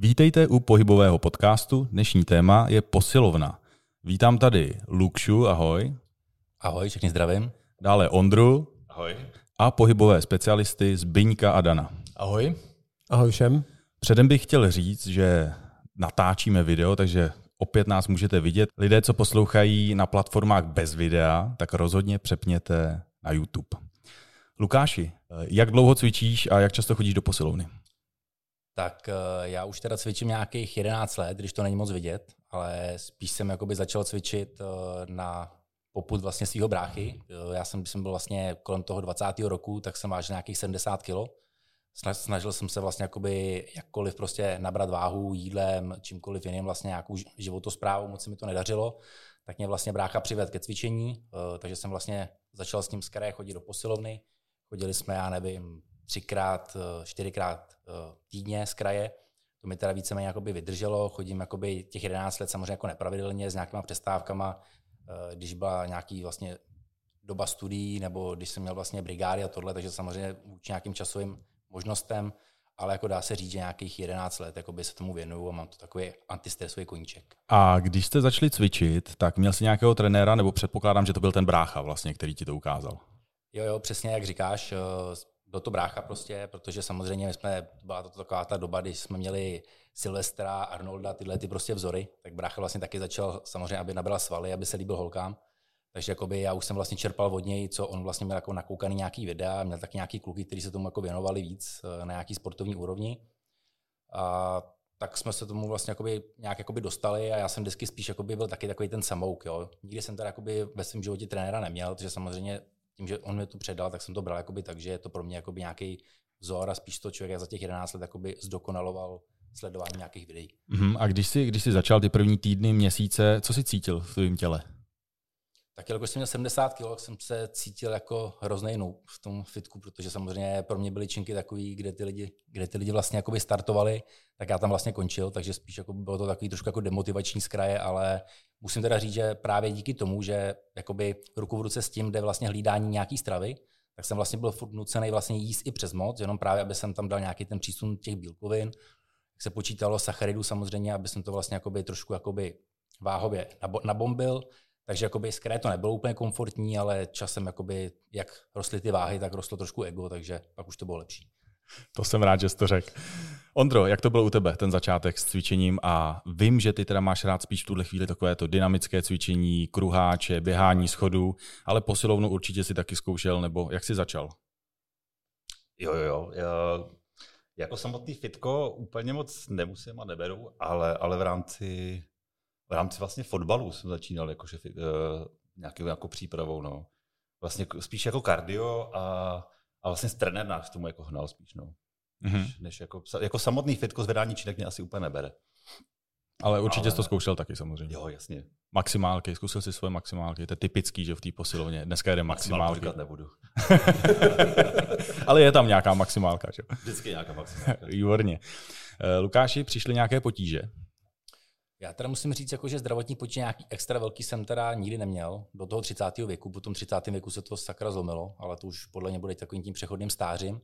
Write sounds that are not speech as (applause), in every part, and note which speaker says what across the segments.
Speaker 1: Vítejte u pohybového podcastu. Dnešní téma je posilovna. Vítám tady Lukšu, ahoj.
Speaker 2: Ahoj, všechny zdravím.
Speaker 1: Dále Ondru.
Speaker 3: Ahoj.
Speaker 1: A pohybové specialisty Zbyňka a Dana.
Speaker 4: Ahoj. Ahoj všem.
Speaker 1: Předem bych chtěl říct, že natáčíme video, takže opět nás můžete vidět. Lidé, co poslouchají na platformách bez videa, tak rozhodně přepněte na YouTube. Lukáši, jak dlouho cvičíš a jak často chodíš do posilovny?
Speaker 2: Tak eh, já už teda cvičím nějakých 11 let, když to není moc vidět, ale spíš jsem jakoby začal cvičit eh, na poput vlastně svého bráchy. Eh, já jsem, jsem byl vlastně kolem toho 20. roku, tak jsem vážil nějakých 70 kg. Snažil jsem se vlastně jakoby jakkoliv prostě nabrat váhu jídlem, čímkoliv jiným vlastně nějakou životosprávou, moc se mi to nedařilo. Tak mě vlastně brácha přived ke cvičení, takže jsem vlastně začal s ním z chodit do posilovny. Chodili jsme, já nevím, třikrát, eh, čtyřikrát eh, týdně z kraje. To mi teda víceméně jakoby vydrželo. Chodím jakoby těch 11 let samozřejmě jako nepravidelně s nějakýma přestávkama, eh, když byla nějaký vlastně doba studií nebo když jsem měl vlastně brigády a tohle, takže samozřejmě vůči nějakým časovým možnostem, ale jako dá se říct, že nějakých 11 let jakoby se tomu věnuju a mám to takový antistresový koníček.
Speaker 1: A když jste začali cvičit, tak měl jsi nějakého trenéra, nebo předpokládám, že to byl ten brácha vlastně, který ti to ukázal?
Speaker 2: Jo, jo, přesně jak říkáš, byl to brácha prostě, protože samozřejmě my jsme, byla to taková ta doba, kdy jsme měli Silvestra, Arnolda, tyhle ty prostě vzory, tak brácha vlastně taky začal samozřejmě, aby nabila svaly, aby se líbil holkám. Takže jakoby já už jsem vlastně čerpal od něj, co on vlastně měl jako nakoukaný nějaký videa, měl taky nějaký kluky, kteří se tomu jako věnovali víc eh, na nějaký sportovní úrovni. A tak jsme se tomu vlastně jakoby nějak jakoby dostali a já jsem vždycky spíš byl taky takový ten samouk. Jo. Nikdy jsem jakoby ve svém životě trenéra neměl, protože samozřejmě tím, že on mi to předal, tak jsem to bral jakoby tak, že je to pro mě jakoby nějaký vzor a spíš to člověk za těch 11 let jakoby zdokonaloval sledování nějakých videí.
Speaker 1: Mm-hmm. A když jsi, když jsi začal ty první týdny, měsíce, co jsi cítil v tvém těle?
Speaker 2: Tak jelikož jsem měl 70 kg, jsem se cítil jako hrozný noob v tom fitku, protože samozřejmě pro mě byly činky takový, kde ty lidi, kde ty lidi vlastně jakoby startovali, tak já tam vlastně končil, takže spíš jako bylo to takový trošku jako demotivační z kraje, ale musím teda říct, že právě díky tomu, že jakoby ruku v ruce s tím jde vlastně hlídání nějaký stravy, tak jsem vlastně byl furt nucený vlastně jíst i přes moc, jenom právě, aby jsem tam dal nějaký ten přísun těch bílkovin, jak se počítalo sacharidů samozřejmě, aby jsem to vlastně jakoby trošku jakoby váhově nabombil, takže jakoby z to nebylo úplně komfortní, ale časem jakoby, jak rostly ty váhy, tak rostlo trošku ego, takže pak už to bylo lepší.
Speaker 1: To jsem rád, že jsi to řekl. Ondro, jak to bylo u tebe, ten začátek s cvičením? A vím, že ty teda máš rád spíš v tuhle chvíli takové to dynamické cvičení, kruháče, běhání schodů, ale posilovnu určitě si taky zkoušel, nebo jak jsi začal?
Speaker 3: Jo, jo, jo. Já, jako samotný fitko úplně moc nemusím a neberu, ale, ale v rámci v rámci vlastně fotbalu jsem začínal jakože, uh, nějakou jako přípravou. No. Vlastně spíš jako kardio a, a vlastně trenér nás tomu jako hnal spíš. No. Mm-hmm. Než, než jako, jako samotný fitko zvedání činek mě asi úplně nebere.
Speaker 1: Ale určitě Ale... jsi to zkoušel taky samozřejmě.
Speaker 3: Jo, jasně.
Speaker 1: Maximálky, zkusil si svoje maximálky. To je typický, že v té posilovně. Dneska jde maximálky.
Speaker 3: Maximálky nebudu. (laughs)
Speaker 1: Ale je tam nějaká maximálka, že?
Speaker 3: Vždycky nějaká maximálka. (laughs)
Speaker 1: Výborně. Eh, Lukáši, přišly nějaké potíže?
Speaker 2: Já teda musím říct, jako, že zdravotní potíže nějaký extra velký jsem teda nikdy neměl. Do toho 30. věku, po tom 30. věku se to sakra zlomilo, ale to už podle mě bude takovým tím přechodným stářím.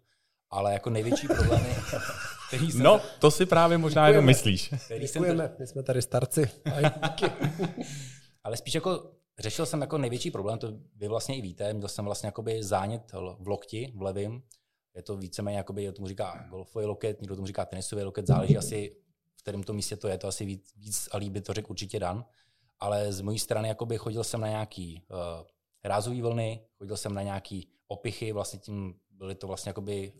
Speaker 2: Ale jako největší problémy, (laughs)
Speaker 1: který jsem... No, to si právě možná jenom myslíš.
Speaker 4: Děkujeme, to... my jsme tady starci. (laughs)
Speaker 2: ale spíš jako řešil jsem jako největší problém, to vy vlastně i víte, měl jsem vlastně jakoby zánět v lokti, v levém. Je to víceméně, jakoby, tomu říká golfový loket, někdo tomu říká tenisový loket, záleží asi kterém to místě to je, to asi víc, víc a líbí to řekl určitě Dan. Ale z mojí strany jakoby chodil jsem na nějaký uh, rázový vlny, chodil jsem na nějaký opichy, vlastně tím byly to vlastně jakoby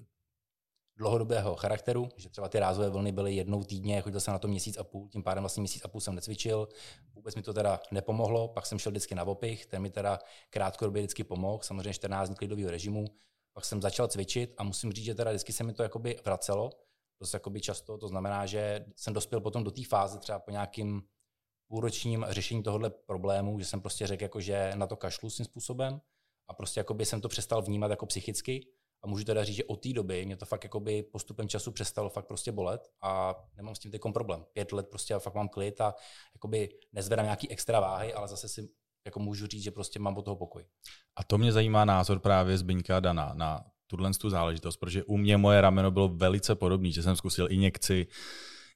Speaker 2: dlouhodobého charakteru, že třeba ty rázové vlny byly jednou týdně, chodil jsem na to měsíc a půl, tím pádem vlastně měsíc a půl jsem necvičil, vůbec mi to teda nepomohlo, pak jsem šel vždycky na opich, ten mi teda krátkodobě vždycky pomohl, samozřejmě 14 dní klidového režimu, pak jsem začal cvičit a musím říct, že teda vždycky se mi to jakoby vracelo, dost jakoby často. To znamená, že jsem dospěl potom do té fáze třeba po nějakým půlročním řešení tohohle problému, že jsem prostě řekl, jako, že na to kašlu svým způsobem a prostě jakoby jsem to přestal vnímat jako psychicky a můžu teda říct, že od té doby mě to fakt jakoby postupem času přestalo fakt prostě bolet a nemám s tím teď problém. Pět let prostě fakt mám klid a jakoby nezvedám nějaký extra váhy, ale zase si jako můžu říct, že prostě mám od toho pokoj.
Speaker 1: A to mě zajímá názor právě Zbyňka Dana na tuhle tu záležitost, protože u mě moje rameno bylo velice podobné, že jsem zkusil injekci,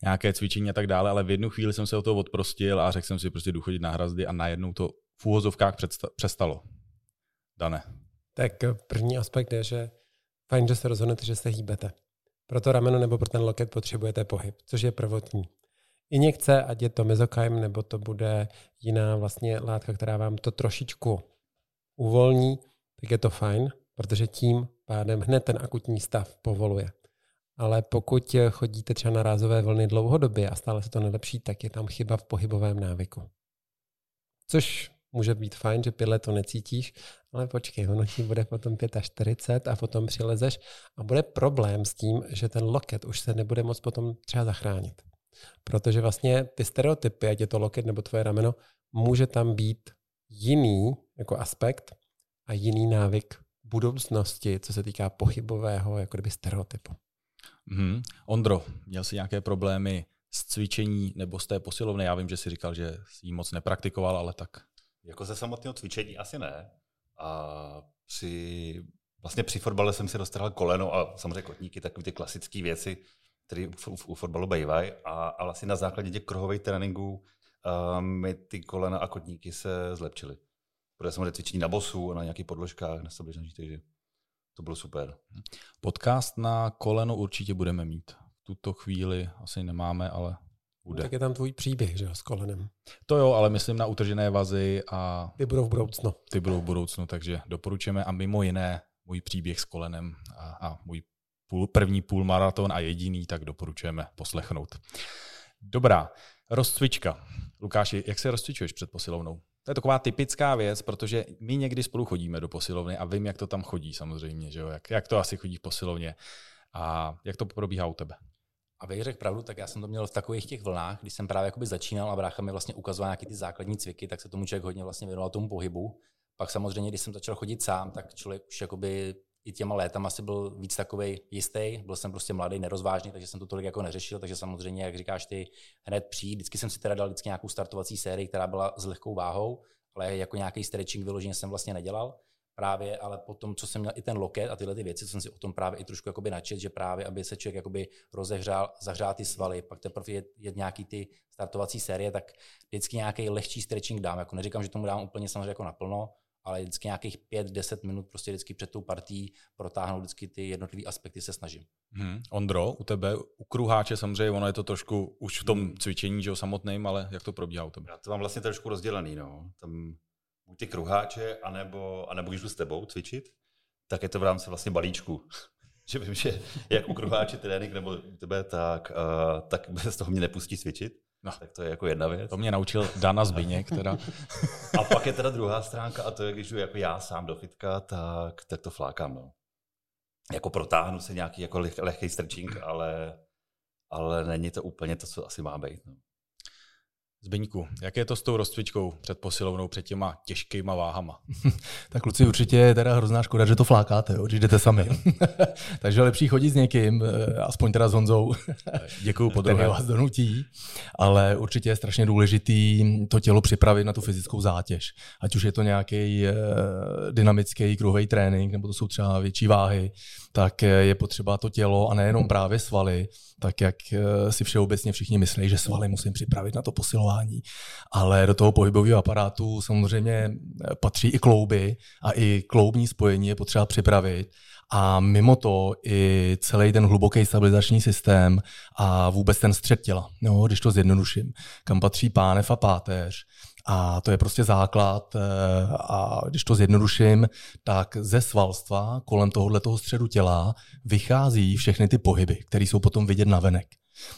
Speaker 1: nějaké cvičení a tak dále, ale v jednu chvíli jsem se o to odprostil a řekl jsem si prostě jdu chodit na hrazdy a najednou to v úvozovkách přestalo. Dane.
Speaker 4: Tak první aspekt je, že fajn, že se rozhodnete, že se hýbete. Pro to rameno nebo pro ten loket potřebujete pohyb, což je prvotní. Injekce, ať je to mezokaim, nebo to bude jiná vlastně látka, která vám to trošičku uvolní, tak je to fajn, protože tím pádem hned ten akutní stav povoluje. Ale pokud chodíte třeba na rázové vlny dlouhodobě a stále se to nelepší, tak je tam chyba v pohybovém návyku. Což může být fajn, že pět let to necítíš, ale počkej, ono ti bude potom 45 a potom přilezeš a bude problém s tím, že ten loket už se nebude moc potom třeba zachránit. Protože vlastně ty stereotypy, ať je to loket nebo tvoje rameno, může tam být jiný jako aspekt a jiný návyk budoucnosti, co se týká pochybového jako kdyby stereotypu.
Speaker 1: Mm-hmm. Ondro, měl jsi nějaké problémy s cvičení nebo z té posilovny? Já vím, že jsi říkal, že jsi ji moc nepraktikoval, ale tak.
Speaker 3: Jako ze samotného cvičení asi ne. A při, vlastně při fotbale jsem si dostal koleno a samozřejmě kotníky, takové ty klasické věci, které u, u, u fotbalu bývají. A, a vlastně na základě těch kruhových tréninků uh, mi ty kolena a kotníky se zlepšily. Protože jsem cvičení na bosu a na nějakých podložkách, na sobě, takže to bylo super.
Speaker 1: Podcast na koleno určitě budeme mít. V tuto chvíli asi nemáme, ale bude.
Speaker 4: Tak je tam tvůj příběh, že jo, s kolenem.
Speaker 1: To jo, ale myslím na utržené vazy a...
Speaker 4: Ty budou v budoucnu.
Speaker 1: Ty budou v budoucnu, takže doporučujeme a mimo jiné můj příběh s kolenem a, a můj půl, první půlmaraton a jediný, tak doporučujeme poslechnout. Dobrá, rozcvička. Lukáši, jak se rozcvičuješ před posilovnou? To je taková typická věc, protože my někdy spolu chodíme do posilovny a vím, jak to tam chodí samozřejmě, že jo? Jak, jak to asi chodí v posilovně a jak to probíhá u tebe.
Speaker 2: Abych řekl pravdu, tak já jsem to měl v takových těch vlnách, když jsem právě jakoby začínal a brácha mi vlastně ukazoval nějaké ty základní cviky, tak se tomu člověk hodně vlastně věnoval tomu pohybu. Pak samozřejmě, když jsem začal chodit sám, tak člověk už jakoby i těma létama asi byl víc takový jistý. Byl jsem prostě mladý, nerozvážný, takže jsem to tolik jako neřešil. Takže samozřejmě, jak říkáš ty, hned přijít. Vždycky jsem si teda dal vždycky nějakou startovací sérii, která byla s lehkou váhou, ale jako nějaký stretching vyloženě jsem vlastně nedělal právě, ale potom, co jsem měl i ten loket a tyhle ty věci, jsem si o tom právě i trošku jakoby načet, že právě, aby se člověk jakoby rozehřál, zahřál ty svaly, pak teprve je, je nějaký ty startovací série, tak vždycky nějaký lehčí stretching dám. Jako neříkám, že tomu dám úplně samozřejmě jako naplno, ale vždycky nějakých 5-10 minut prostě vždycky před tou partí protáhnout vždycky ty jednotlivé aspekty se snažím.
Speaker 1: Hmm. Ondro, u tebe, u kruháče samozřejmě, ono je to trošku už v tom hmm. cvičení, že jo, samotným, ale jak to probíhá u tebe?
Speaker 3: Já to mám vlastně trošku rozdělený, no. Tam buď ty kruháče, anebo, anebo když jdu s tebou cvičit, tak je to v rámci vlastně balíčku. (laughs) že vím, že jak u kruháče trénink nebo u tebe, tak, uh, tak bez toho mě nepustí cvičit. No. Tak to je jako jedna věc.
Speaker 1: To mě naučil Dana Zbyněk teda.
Speaker 3: a pak je teda druhá stránka a to je, když jdu jako já sám do fitka, tak, tak to flákám. No. Jako protáhnu se nějaký jako leh, lehký stretching, ale, ale není to úplně to, co asi má být. No.
Speaker 1: Zbyňku, jak je to s tou rozcvičkou před posilovnou, před těma těžkýma váhama? (laughs)
Speaker 5: tak kluci, určitě je teda hrozná škoda, že to flákáte, jo, když jdete sami. (laughs) Takže lepší chodit s někým, eh, aspoň teda s Honzou.
Speaker 1: Děkuju po druhé.
Speaker 5: vás donutí, ale určitě je strašně důležitý to tělo připravit na tu fyzickou zátěž. Ať už je to nějaký eh, dynamický kruhový trénink, nebo to jsou třeba větší váhy, tak je potřeba to tělo a nejenom právě svaly, tak jak eh, si všeobecně všichni myslí, že svaly musím připravit na to posilování. Ale do toho pohybového aparátu samozřejmě eh, patří i klouby a i kloubní spojení je potřeba připravit. A mimo to i celý ten hluboký stabilizační systém a vůbec ten střed těla, no, když to zjednoduším, kam patří pánev a páteř, a to je prostě základ. Eh, a když to zjednoduším, tak ze svalstva kolem tohohle toho středu těla vychází všechny ty pohyby, které jsou potom vidět na venek.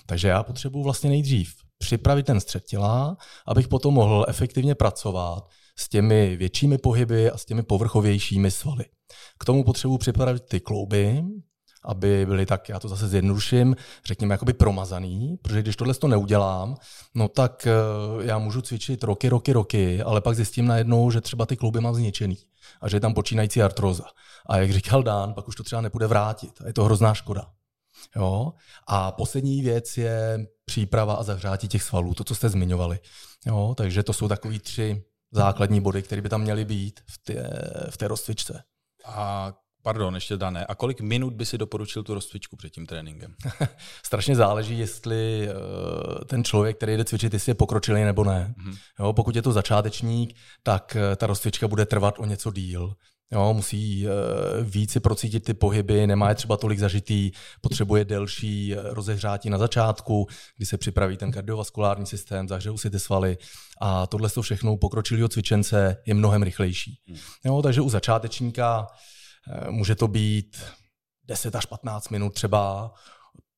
Speaker 5: Takže já potřebuji vlastně nejdřív připravit ten střed těla, abych potom mohl efektivně pracovat s těmi většími pohyby a s těmi povrchovějšími svaly. K tomu potřebuji připravit ty klouby, aby byly tak, já to zase zjednoduším, řekněme, jakoby promazaný, protože když tohle to neudělám, no tak eh, já můžu cvičit roky, roky, roky, ale pak zjistím najednou, že třeba ty klouby mám zničený a že je tam počínající artroza. A jak říkal Dán, pak už to třeba nepůjde vrátit a je to hrozná škoda. Jo? A poslední věc je příprava a zahřátí těch svalů, to, co jste zmiňovali. Jo? Takže to jsou takový tři základní body, které by tam měly být v té, v té rozcvičce.
Speaker 1: A Pardon, ještě dané. A kolik minut by si doporučil tu rozcvičku před tím tréninkem? (laughs)
Speaker 5: Strašně záleží, jestli uh, ten člověk, který jde cvičit, jestli je pokročilý nebo ne. Mm-hmm. Jo, pokud je to začátečník, tak uh, ta rozcvička bude trvat o něco díl. Jo, musí uh, víc si procítit ty pohyby, nemá je třeba tolik zažitý, potřebuje delší rozehřátí na začátku, kdy se připraví ten kardiovaskulární systém, zahřejou si ty svaly a tohle to všechno u pokročilého cvičence je mnohem rychlejší. Mm. Jo, takže u začátečníka Eh, může to být 10 až 15 minut třeba,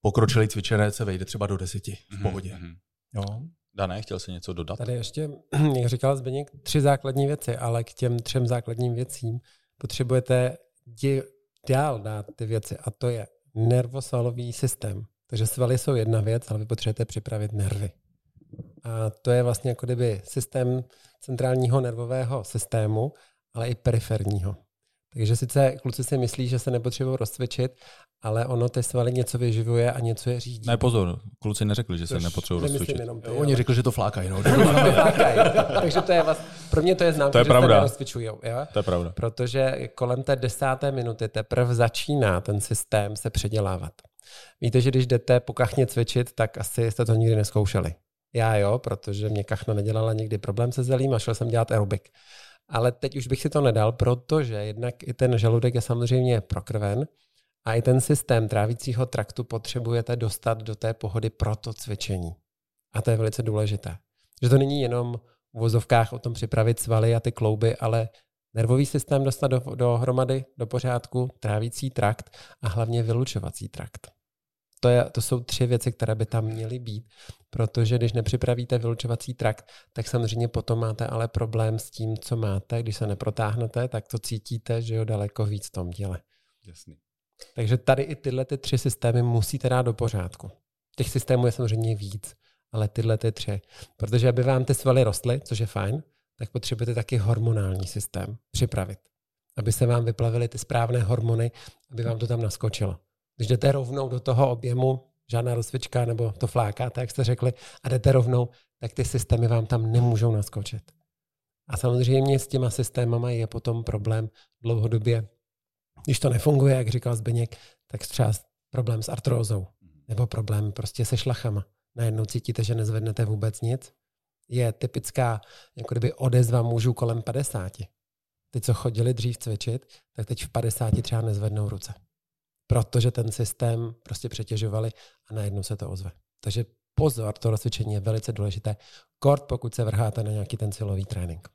Speaker 5: pokročilý cvičenec se vejde třeba do deseti v mhm, pohodě. Mm-hmm. Jo.
Speaker 1: Dané, chtěl jsi něco dodat?
Speaker 4: Tady ještě, (clears throat) jak říkal Zbeněk, tři základní věci, ale k těm třem základním věcím potřebujete dál dát ty věci a to je nervosvalový systém. Takže svaly jsou jedna věc, ale vy potřebujete připravit nervy. A to je vlastně jako kdyby systém centrálního nervového systému, ale i periferního. Takže sice kluci si myslí, že se nepotřebují rozcvičit, ale ono ty svaly něco vyživuje a něco je řídí.
Speaker 1: Ne, pozor, kluci neřekli, že se nepotřebují rozcvičit.
Speaker 5: Ty, Oni řekli, že to flákají. No. (laughs)
Speaker 4: Takže to je vlastně, pro mě to je známka,
Speaker 1: to je
Speaker 4: že
Speaker 1: pravda.
Speaker 4: se Jo?
Speaker 1: To je pravda.
Speaker 4: Protože kolem té desáté minuty teprve začíná ten systém se předělávat. Víte, že když jdete po kachně cvičit, tak asi jste to nikdy neskoušeli. Já jo, protože mě kachna nedělala nikdy problém se zelím a šel jsem dělat aerobik. Ale teď už bych si to nedal, protože jednak i ten žaludek je samozřejmě prokrven a i ten systém trávícího traktu potřebujete dostat do té pohody pro to cvičení. A to je velice důležité. Že to není jenom v vozovkách o tom připravit svaly a ty klouby, ale nervový systém dostat do, dohromady, do pořádku, trávící trakt a hlavně vylučovací trakt. To, je, to jsou tři věci, které by tam měly být, protože když nepřipravíte vylučovací trakt, tak samozřejmě potom máte ale problém s tím, co máte. Když se neprotáhnete, tak to cítíte, že jo daleko víc v tom těle.
Speaker 1: Jasný.
Speaker 4: Takže tady i tyhle ty tři systémy musíte dát do pořádku. Těch systémů je samozřejmě víc, ale tyhle ty tři. Protože aby vám ty svaly rostly, což je fajn, tak potřebujete taky hormonální systém připravit. Aby se vám vyplavily ty správné hormony, aby vám to tam naskočilo. Když jdete rovnou do toho objemu, žádná rozcvička nebo to flákáte, jak jste řekli, a jdete rovnou, tak ty systémy vám tam nemůžou naskočit. A samozřejmě s těma systémama je potom problém dlouhodobě. Když to nefunguje, jak říkal Zbeněk, tak třeba problém s artrózou nebo problém prostě se šlachama. Najednou cítíte, že nezvednete vůbec nic. Je typická jako kdyby odezva mužů kolem 50. Ty, co chodili dřív cvičit, tak teď v 50 třeba nezvednou ruce protože ten systém prostě přetěžovali a najednou se to ozve. Takže pozor, to rozcvičení je velice důležité. Kort, pokud se vrháte na nějaký ten silový trénink.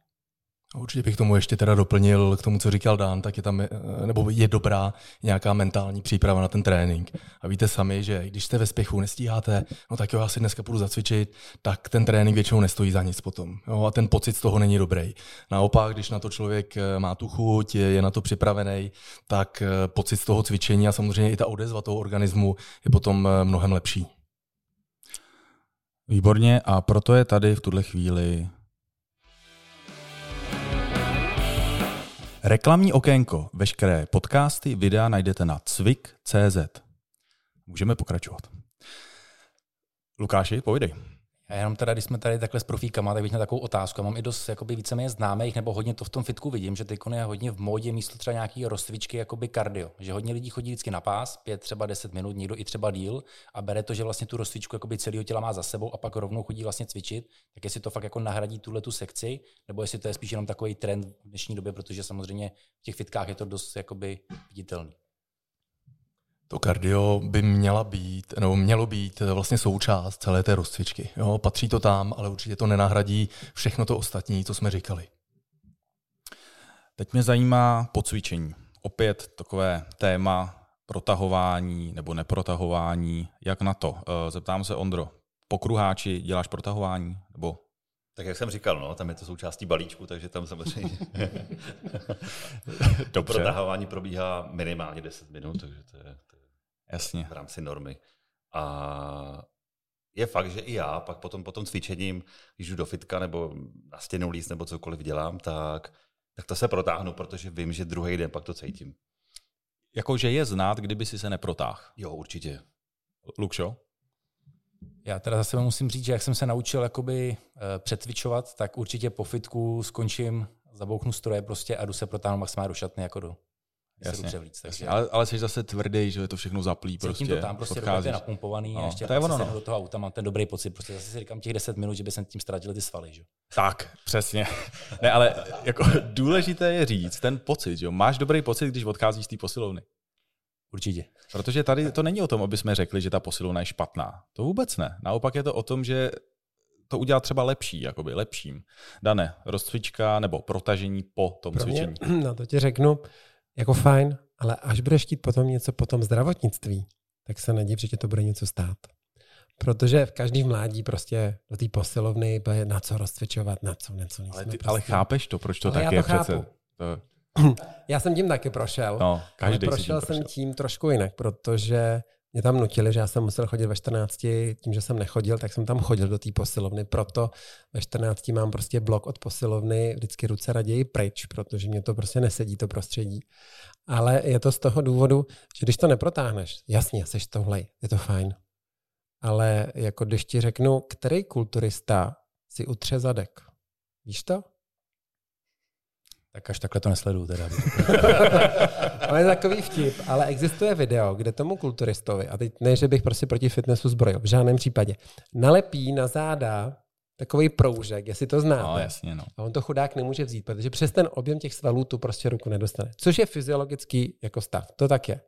Speaker 5: Určitě bych tomu ještě teda doplnil k tomu, co říkal Dan, tak je tam, eh, nebo je dobrá nějaká mentální příprava na ten trénink. A víte sami, že když jste ve spěchu, nestíháte, no tak jo, já si dneska půjdu zacvičit, tak ten trénink většinou nestojí za nic potom. Jo, a ten pocit z toho není dobrý. Naopak, když na to člověk eh, má tu chuť, je na to připravený, tak eh, pocit z toho cvičení a samozřejmě i ta odezva toho organismu je potom mnohem lepší.
Speaker 1: Výborně a proto je tady v tuhle chvíli Reklamní okénko. Veškeré podcasty, videa najdete na cvik.cz. Můžeme pokračovat. Lukáši, povídej.
Speaker 2: Já jenom teda, když jsme tady takhle s profíkama, tak bych měl takovou otázku. Já mám i dost jakoby víceméně známých, nebo hodně to v tom fitku vidím, že teď je hodně v módě místo třeba nějaký rozcvičky, jakoby kardio. Že hodně lidí chodí vždycky na pás, pět, třeba deset minut, někdo i třeba díl a bere to, že vlastně tu rozcvičku jakoby celého těla má za sebou a pak rovnou chodí vlastně cvičit. Tak jestli to fakt jako nahradí tuhle tu sekci, nebo jestli to je spíš jenom takový trend v dnešní době, protože samozřejmě v těch fitkách je to dost jakoby viditelný.
Speaker 5: To kardio by měla být, nebo mělo být vlastně součást celé té rozcvičky. Jo, patří to tam, ale určitě to nenahradí všechno to ostatní, co jsme říkali.
Speaker 1: Teď mě zajímá pocvičení. Opět takové téma protahování nebo neprotahování. Jak na to? Eh, zeptám se, Ondro, po kruháči děláš protahování? Nebo
Speaker 3: tak jak jsem říkal, no, tam je to součástí balíčku, takže tam samozřejmě (laughs) (laughs) to protahování probíhá minimálně 10 minut, takže to je
Speaker 1: Jasně.
Speaker 3: v rámci normy. A je fakt, že i já pak potom, potom cvičením, když jdu do fitka nebo na stěnu líst nebo cokoliv dělám, tak, tak to se protáhnu, protože vím, že druhý den pak to cítím.
Speaker 1: Jakože je znát, kdyby si se neprotáhl.
Speaker 3: Jo, určitě.
Speaker 1: Lukšo?
Speaker 2: Já teda zase musím říct, že jak jsem se naučil jakoby uh, přetvičovat, tak určitě po fitku skončím, zabouchnu stroje prostě a jdu se protáhnout maximálně do šatny jako do se jdu převlíct. Takže
Speaker 1: jasně. Ale, ale jsi zase tvrdý, že je to všechno zaplý.
Speaker 2: cítím
Speaker 1: Prostě,
Speaker 2: to tam, prostě je napumpovaný
Speaker 1: No,
Speaker 2: a ještě
Speaker 1: to je ono,
Speaker 2: se
Speaker 1: no.
Speaker 2: do toho auta, mám ten dobrý pocit, prostě zase si říkám těch 10 minut, že by jsem tím ztratil ty svaly. Že?
Speaker 1: Tak, přesně. (laughs) Ne, ale jako důležité je říct ten pocit, že jo? Máš dobrý pocit, když odcházíš z té posilovny.
Speaker 2: Určitě.
Speaker 1: Protože tady to není o tom, aby jsme řekli, že ta posilovna je špatná. To vůbec ne. Naopak je to o tom, že to udělat třeba lepší, jakoby lepším. Dané, rozcvička nebo protažení po tom
Speaker 4: Pro mě,
Speaker 1: cvičení. (clears throat)
Speaker 4: no to ti řeknu, jako fajn, ale až budeš chtít potom něco po tom zdravotnictví, tak se nediv, že tě to bude něco stát. Protože v každý mládí prostě do té posilovny bude na co rozcvičovat, na co, něco
Speaker 1: Ale, ty,
Speaker 4: prostě.
Speaker 1: ale chápeš to, proč to
Speaker 4: Ale
Speaker 1: tak
Speaker 4: já
Speaker 1: je
Speaker 4: to chápu.
Speaker 1: přece. To, (clears throat)
Speaker 4: Já jsem tím taky prošel.
Speaker 1: no,
Speaker 4: ale
Speaker 1: každý tím
Speaker 4: prošel jsem
Speaker 1: prošel.
Speaker 4: tím trošku jinak, protože mě tam nutili, že já jsem musel chodit ve 14, tím, že jsem nechodil, tak jsem tam chodil do té posilovny, proto ve 14 mám prostě blok od posilovny, vždycky ruce raději pryč, protože mě to prostě nesedí to prostředí. Ale je to z toho důvodu, že když to neprotáhneš, jasně, seš tohlej, je to fajn. Ale jako když ti řeknu, který kulturista si utře zadek, víš to?
Speaker 2: Tak až takhle to nesleduju teda. (laughs)
Speaker 4: Ale je takový vtip, ale existuje video, kde tomu kulturistovi, a teď ne, že bych prostě proti fitnessu zbrojil, v žádném případě, nalepí na záda takový proužek, jestli to znáte.
Speaker 1: No, jasně, no.
Speaker 4: A on to chudák nemůže vzít, protože přes ten objem těch svalů tu prostě ruku nedostane. Což je fyziologický jako stav. To tak je.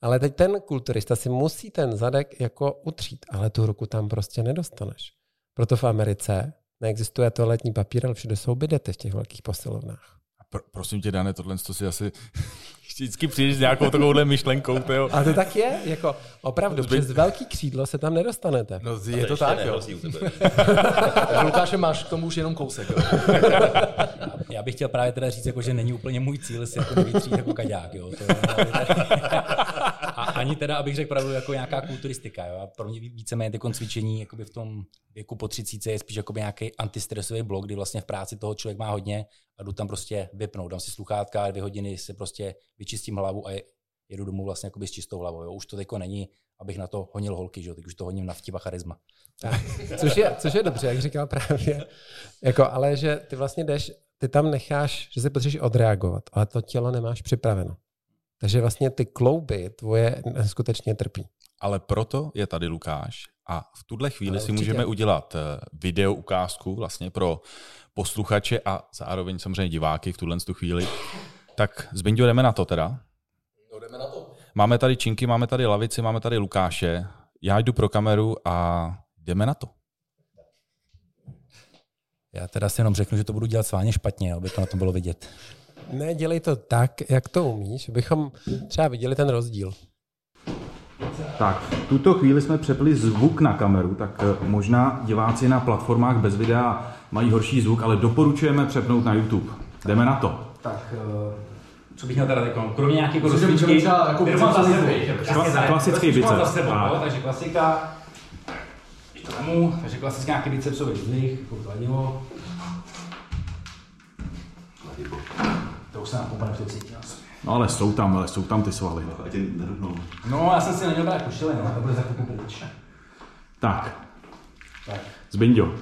Speaker 4: Ale teď ten kulturista si musí ten zadek jako utřít, ale tu ruku tam prostě nedostaneš. Proto v Americe neexistuje toaletní papír, ale všude jsou bidety v těch velkých posilovnách.
Speaker 1: A Pro, prosím tě, Dane, tohle to si asi (laughs) vždycky přijdeš s nějakou takovouhle myšlenkou, tyjo.
Speaker 4: A to tak je, jako opravdu, přes velký křídlo se tam nedostanete.
Speaker 5: No,
Speaker 3: A
Speaker 5: je to tak, jo. (laughs) Lukáše, máš k tomu už jenom kousek. Jo.
Speaker 2: Já bych chtěl právě teda říct, jako, že není úplně můj cíl si jako nevytřít jako kaďák. Jo. To, a (laughs) ani teda, abych řekl pravdu, jako nějaká kulturistika. Jo. A pro mě víceméně ty cvičení jakoby v tom věku po 30 je spíš jako nějaký antistresový blok, kdy vlastně v práci toho člověk má hodně a jdu tam prostě vypnout. Dám si sluchátka, dvě hodiny si prostě vyčistím hlavu a je- jedu domů vlastně jakoby s čistou hlavou. Jo. Už to teďko není, abych na to honil holky, že? teď už to honím na vtip a charisma.
Speaker 4: Což je, což je dobře, jak říkal právě. Jako, ale že ty vlastně jdeš, ty tam necháš, že se potřebuješ odreagovat, ale to tělo nemáš připraveno. Takže vlastně ty klouby tvoje skutečně trpí.
Speaker 1: Ale proto je tady Lukáš a v tuhle chvíli si můžeme udělat eh, video ukázku vlastně pro posluchače a zároveň samozřejmě diváky v tuhle tu chvíli. Tak Zbyňďo, jdeme na to teda.
Speaker 5: No, jdeme na to.
Speaker 1: Máme tady činky, máme tady lavici, máme tady Lukáše. Já jdu pro kameru a jdeme na to.
Speaker 2: Já teda si jenom řeknu, že to budu dělat sváně špatně, aby to na tom bylo vidět.
Speaker 4: Ne, dělej to tak, jak to umíš, abychom třeba viděli ten rozdíl.
Speaker 1: Tak, v tuto chvíli jsme přepli zvuk na kameru, tak eh, možná diváci na platformách bez videa mají horší zvuk, ale doporučujeme přepnout na YouTube. Jdeme na to.
Speaker 2: Tak, co bych měl teda teď, kromě nějaké jako
Speaker 5: Myslím, že můžeme třeba jako
Speaker 2: za
Speaker 5: jako
Speaker 2: Přesně tak.
Speaker 1: klasický.
Speaker 2: Za sebou, no, takže klasika, když to vemu, takže klasický nějaký bicepsový zdvih, furt kladivo. To už se nám úplně to cítí na.
Speaker 1: No ale jsou tam, ale jsou tam ty svaly.
Speaker 3: Tě nedotknou.
Speaker 2: No, já jsem si neměl brát košile, no, to bude za chvilku pryč.
Speaker 1: Tak,
Speaker 2: Tak.
Speaker 1: Zbyňďo.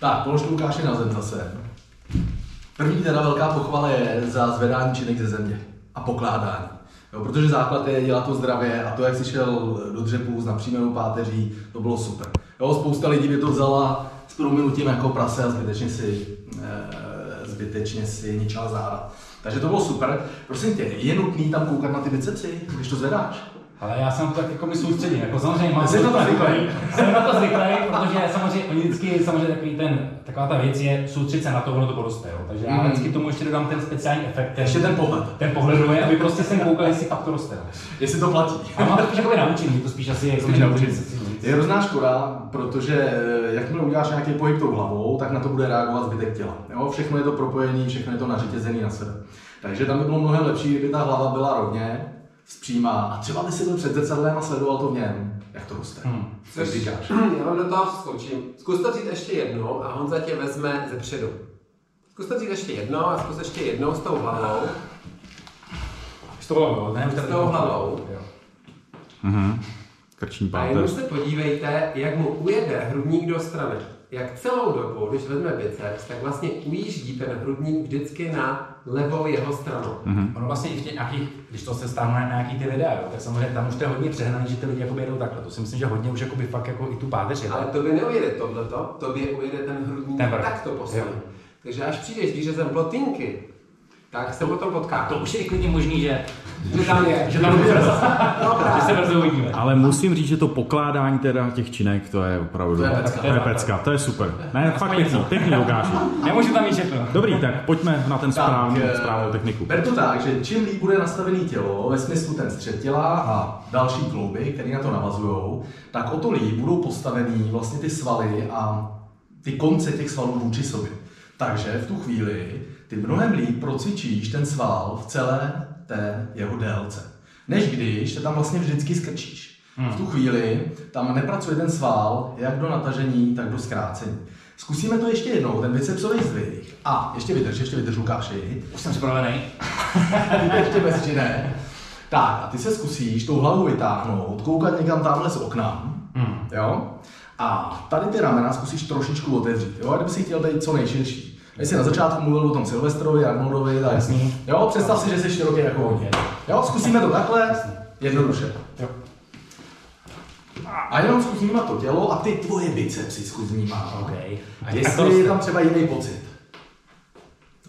Speaker 5: Tak, polož to Lukáše na zem zase. První teda velká pochvala je za zvedání činek ze země a pokládání. Jo, protože základ je dělat to zdravě a to, jak jsi šel do dřepů s napřímenou páteří, to bylo super. Jo, spousta lidí by to vzala s prominutím jako prase a zbytečně si, e, zbytečně si ničila záda. Takže to bylo super. Prosím tě, je nutný tam koukat na ty bicepsy, když to zvedáš?
Speaker 2: Ale já jsem to tak jako mi soustředím, jako samozřejmě mám
Speaker 5: na to zvyklý?
Speaker 2: Jsem na to zvyklý, protože samozřejmě oni vždycky, samozřejmě takový ten, taková ta věc je soustředit se na to, ono to poroste, jo. Takže já
Speaker 5: Mhm.
Speaker 2: vždycky tomu ještě dodám ten speciální efekt, ten,
Speaker 5: Ještě ten pohled.
Speaker 2: ten pohledový, aby prostě jsem koukal, jestli fakt to roste.
Speaker 5: Jestli to platí.
Speaker 2: A mám to spíš jako naučení, to spíš asi jako si-
Speaker 5: Je hrozná škoda, protože eh, jakmile uděláš nějaký pohyb tou hlavou, tak na to bude reagovat zbytek těla. Jo? Všechno je to propojené, všechno je to nařetězené na sebe. Takže tam by bylo mnohem lepší, kdyby ta hlava byla rovně, zpřímá a třeba by si byl před zrcadlem a sledoval to v něm, jak to roste.
Speaker 2: Hmm.
Speaker 5: Co říkáš? (clears throat)
Speaker 6: Já vám do toho skočím. Zkus to říct ještě jednou a Honza tě vezme ze předu. Zkus to říct ještě jednou a zkus ještě jednou s tou hlavou.
Speaker 2: S tou hlavou, ne?
Speaker 6: S tou hlavou.
Speaker 1: Mhm. Krční
Speaker 6: A jenom se podívejte, jak mu ujede hrudník do strany. Jak celou dobu, když vezme biceps, tak vlastně ujíždí ten hrudník vždycky na
Speaker 4: levou jeho stranou.
Speaker 6: Mm-hmm. Ono vlastně i v těch nějakých, když to se stáhne na nějaký ty videa, jo, tak samozřejmě tam už to je hodně přehnaný, že ty lidi jakoby jedou takhle. To si myslím, že hodně už jakoby fakt jako i tu páteř.
Speaker 4: Ale tobě neujede tohleto, tobě ujede ten hrudní
Speaker 6: Ten
Speaker 4: takto postaven.
Speaker 6: Jo.
Speaker 4: Takže až přijdeš výřezem plotínky, tak se potom potká.
Speaker 6: To už je i klidně možný, že,
Speaker 4: že tam je.
Speaker 6: že tam bude brzo,
Speaker 4: No
Speaker 6: že se brzo uvidíme.
Speaker 1: Ale musím říct, že to pokládání teda těch činek, to je opravdu...
Speaker 5: To je pecka.
Speaker 1: To je pecka, to je super. Ne, fakt pěkný, pěkný Lukáši.
Speaker 6: Nemůžu tam mít všechno.
Speaker 1: Dobrý, tak pojďme na ten správný,
Speaker 5: eh,
Speaker 1: správnou techniku.
Speaker 5: Ber to tak, že čím líp bude nastavený tělo, ve smyslu ten střed těla a další klouby, které na to navazují, tak o to líp budou postavený vlastně ty svaly a ty konce těch svalů vůči sobě. Takže v tu chvíli ty mnohem líp procvičíš ten sval v celé té jeho délce. Než když se tam vlastně vždycky skrčíš. V tu chvíli tam nepracuje ten sval jak do natažení, tak do zkrácení. Zkusíme to ještě jednou, ten bicepsový zdvih. A ještě vydrž, ještě vydrž Lukáši.
Speaker 6: Už jsem připravený. (laughs)
Speaker 5: ještě bez ne. Tak a ty se zkusíš tou hlavu vytáhnout, koukat někam tamhle z okna.
Speaker 6: Hmm.
Speaker 5: Jo? A tady ty ramena zkusíš trošičku otevřít, jo? kdyby si chtěl být co nejširší. Když jsi na začátku mluvil o tom Silvestrovi, Arnoldovi, tak
Speaker 6: Jasný.
Speaker 5: jo, představ si, že jsi široký jako oni. Jo, zkusíme to takhle, jednoduše.
Speaker 6: Jo.
Speaker 5: A jenom zkus vnímat to tělo a ty tvoje bicepsy zkus vnímat.
Speaker 6: OK.
Speaker 5: A jestli je tam třeba jiný pocit.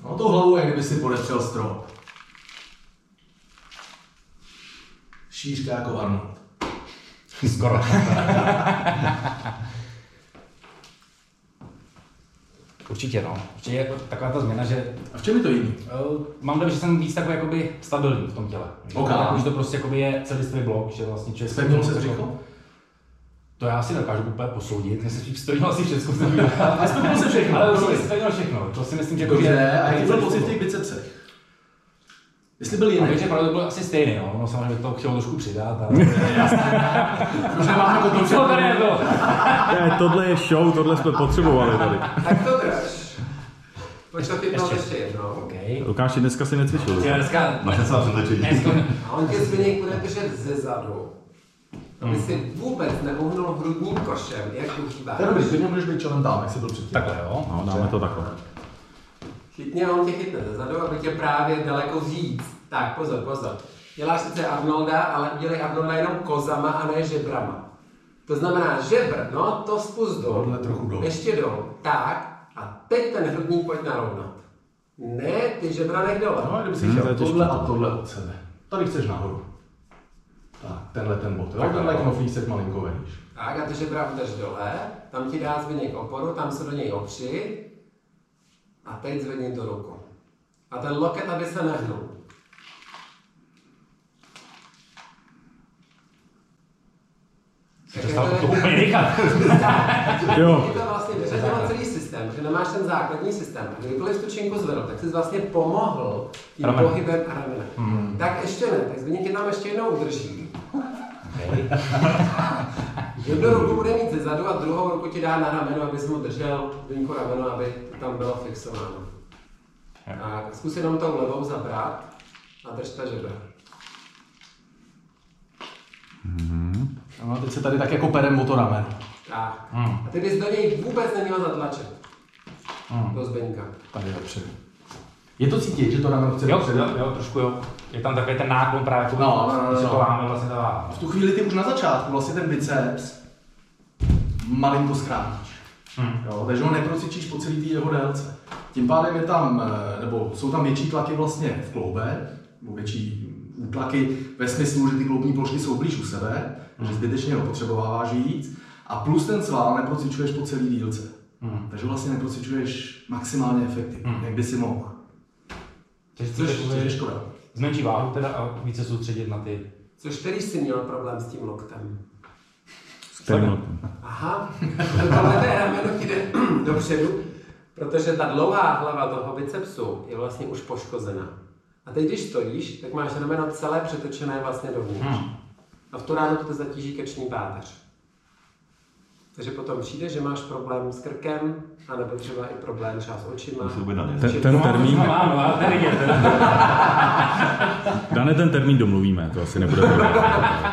Speaker 5: No to hlavu, jak kdyby si podepřel strop. Šířka jako Arnold.
Speaker 6: Skoro. (laughs) Určitě no. Určitě je taková ta změna, že
Speaker 5: A v čem je to jiný?
Speaker 6: uh, mám dojem, že jsem víc takový jakoby stabilní v tom těle.
Speaker 5: Ok.
Speaker 6: jako, že to prostě jakoby je celistvý blok, že vlastně člověk...
Speaker 5: Zpevnilo se břicho?
Speaker 6: To já si nedokážu úplně posoudit, mně se spíš stojilo asi všechno. (laughs)
Speaker 5: A zpevnilo se všechno.
Speaker 6: Ale stojilo všechno. To si myslím, že jako,
Speaker 5: Dobře, a jaký byl pocit v těch bicepsech? Jestli byl jiný.
Speaker 6: takže pravda bylo asi stejný, no. no samozřejmě to chtělo trošku přidat, ale...
Speaker 5: Už nemám jako to
Speaker 6: Co tady nebylo?
Speaker 1: Ne, tohle je show, tohle jsme potřebovali tady.
Speaker 4: Tak to. To chytnout ještě jednou.
Speaker 6: OK.
Speaker 1: Lukáši, dneska si necvičil.
Speaker 6: Já dneska...
Speaker 3: Se na přetečení.
Speaker 6: Dneska...
Speaker 4: A on tě zbyněk bude držet ze zadu. Aby si vůbec neuhnul hrudním košem, jak tu chýbá.
Speaker 5: To je dobrý, klidně můžeš být čelem tam, jak jsi byl předtím.
Speaker 6: Takhle, jo.
Speaker 1: No, dáme to takhle.
Speaker 4: Chytně on tě chytne ze zadu, aby tě právě daleko víc. Tak, pozor, pozor. Děláš sice Arnolda, ale udělej Arnolda jenom kozama a ne žebrama. To znamená žebr, no to spust dolů.
Speaker 5: Tohle trochu dolů.
Speaker 4: Ještě dolů. Tak. Teď ten hrudník pojď narovnat. Ne, ty žebra nech dole.
Speaker 5: No, a kdyby si
Speaker 1: Hmm, to
Speaker 5: chtěl tohle a tohle od sebe. Tady chceš nahoru. Tak, tenhle ten bod, jo? Tenhle knoflíček malinko vejš.
Speaker 4: Tak a ty žebra udrž dole, tam ti dá zbyněk oporu, tam se do něj opři a teď zvedni tu ruku. A ten loket, aby se nehnul. Takže
Speaker 6: Dostal
Speaker 4: to
Speaker 6: úplně rychle. (laughs)
Speaker 1: Jo.
Speaker 4: Je to vlastně vyřadilo celý systém, že nemáš ten základní systém. A kdykoliv tu činku zvedl, tak jsi vlastně pomohl tím
Speaker 6: Ramen.
Speaker 4: pohybem a ramenem.
Speaker 6: Hmm.
Speaker 4: Tak ještě ne, tak tě tam ještě jednou udrží.
Speaker 6: Okay.
Speaker 4: Jednu ruku bude mít ze zadu a druhou ruku ti dá na rameno, abys mu držel vínku rameno, aby tam bylo fixováno. Tak zkus jenom tou levou zabrat a drž ta žebra.
Speaker 5: No, teď se tady tak jako perem o to ramen.
Speaker 4: Tak.
Speaker 6: Hmm.
Speaker 4: A ty bys do něj vůbec neměl zatlačit.
Speaker 6: Hmm.
Speaker 4: Do zbeňka.
Speaker 5: Tady dopředu. Je to cítit, že to rameno chce
Speaker 6: Jo, jo, jo, trošku jo. Je tam takový ten náklon právě, jako
Speaker 5: No, no, no, no.
Speaker 6: to láme vlastně ta váha.
Speaker 5: V tu chvíli ty už na začátku vlastně ten biceps malinko zkrátíš.
Speaker 6: Hmm.
Speaker 5: Jo, takže ho neprocvičíš po celý té jeho délce. Tím pádem je tam, eh, nebo jsou tam větší tlaky vlastně v kloube, nebo větší útlaky ve smyslu, že ty kloubní plošky jsou blíž u sebe, že zbytečně ho potřebováváš víc. A plus ten sval neprocvičuješ po celý dílce.
Speaker 6: Hmm.
Speaker 5: Takže vlastně neprocvičuješ maximálně efektivně,
Speaker 6: Hmm.
Speaker 5: jak by si mohl.
Speaker 6: Takže
Speaker 5: Což
Speaker 6: což
Speaker 5: je škoda.
Speaker 6: zmenší váhu teda a více soustředit na ty.
Speaker 4: Což který jsi měl problém s tím loktem?
Speaker 1: Kterým
Speaker 4: Aha, tohle rameno ti jde (clears throat) dopředu, protože ta dlouhá hlava toho bicepsu je vlastně už poškozená. A teď, když stojíš, tak máš rameno celé přetočené vlastně dovnitř.
Speaker 6: Hmm.
Speaker 4: A v tu ránu to zatíží krční páteř. Takže potom přijde, že máš problém s krkem, anebo třeba i problém třeba s očima.
Speaker 1: Ten, ten termín,
Speaker 6: No, mám, no, ale tady je teda. (laughs)
Speaker 1: Dane, ten termín domluvíme, to asi nebude problém.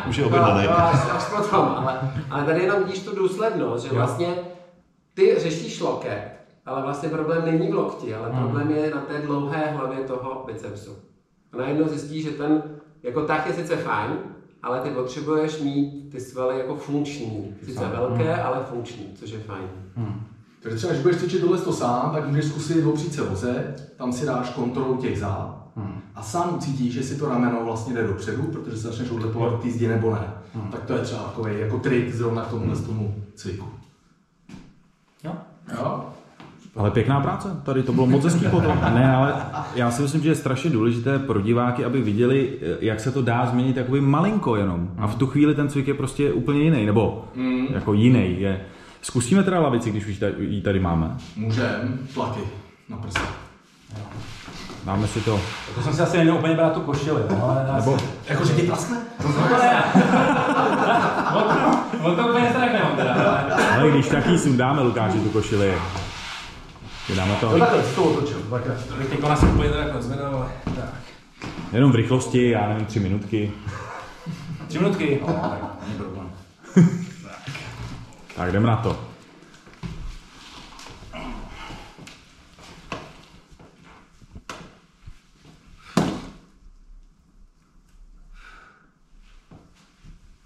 Speaker 3: Už je
Speaker 4: No,
Speaker 3: objednaný.
Speaker 4: to až, až potom, ale, ale tady jenom vidíš tu důslednost, že
Speaker 6: Jo.
Speaker 4: vlastně ty řešíš loket, ale vlastně problém není v lokti, ale problém je na té dlouhé hlavě toho bicepsu. A najednou zjistí, že ten jako tah je sice fajn, ale ty potřebuješ mít ty svaly jako funkční. Sice velké, ale funkční, což je fajn.
Speaker 5: Takže třeba, když budeš cvičit tohle to sám, tak můžeš zkusit opřít se voze, tam si dáš kontrolu těch zád a sám ucítíš, že si to rameno vlastně jde dopředu, protože se začneš odlepovat ty zdi nebo ne. Tak to je třeba takový jako trik zrovna k tomuhle tomu cviku.
Speaker 6: Jo.
Speaker 5: Jo?
Speaker 1: Ale pěkná práce, tady to bylo moc hezký (laughs) potom. Ne, ale já si myslím, že je strašně důležité pro diváky, aby viděli, jak se to dá změnit jakoby malinko jenom. A v tu chvíli ten cvik je prostě úplně jiný, nebo jako jiný je. Zkusíme teda lavici, když už ji tady- máme.
Speaker 5: Můžem, tlaky na prsa.
Speaker 1: Dáme si to.
Speaker 6: To jsem si asi neměl úplně brát tu košili, no, ale já
Speaker 1: Nebo
Speaker 6: si-
Speaker 5: Jako, že ti praskne?
Speaker 6: No ne. (laughs) On to- On to úplně strach nemám teda, ale...
Speaker 1: ale když taky sundáme Lukáši tu košili. Dáme to
Speaker 5: No takhle, to otočil, takhle.
Speaker 6: Teď nás úplně teda rozvedal, ale tak.
Speaker 1: jenom v rychlosti, já nevím, tři minutky.
Speaker 6: Tři minutky? No, tak není problém.
Speaker 1: Tak jdeme na to.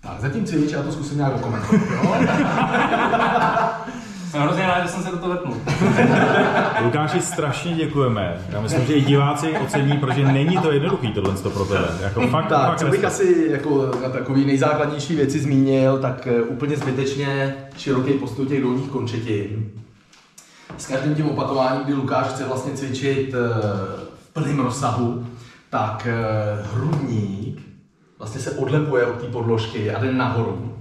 Speaker 5: Tak, zatím cvič, já to zkusím nějak dokumentovat. (laughs)
Speaker 6: Jsem hrozně rád, že jsem se do toho vrtnul. (laughs)
Speaker 1: Lukáši, strašně děkujeme. Já myslím, že i diváci ocení, protože není to jednoduchý tohle to pro tebe. Jako fakt,
Speaker 5: Tak,
Speaker 1: fakt
Speaker 5: co bych asi jako na takový nejzákladnější věci zmínil, tak eh, úplně zbytečně široký postoj těch dolních končetin. S každým tím opakováním, kdy Lukáš chce vlastně cvičit eh, v plném rozsahu, tak eh, hrudník vlastně se odlepuje od té podložky a jde nahoru.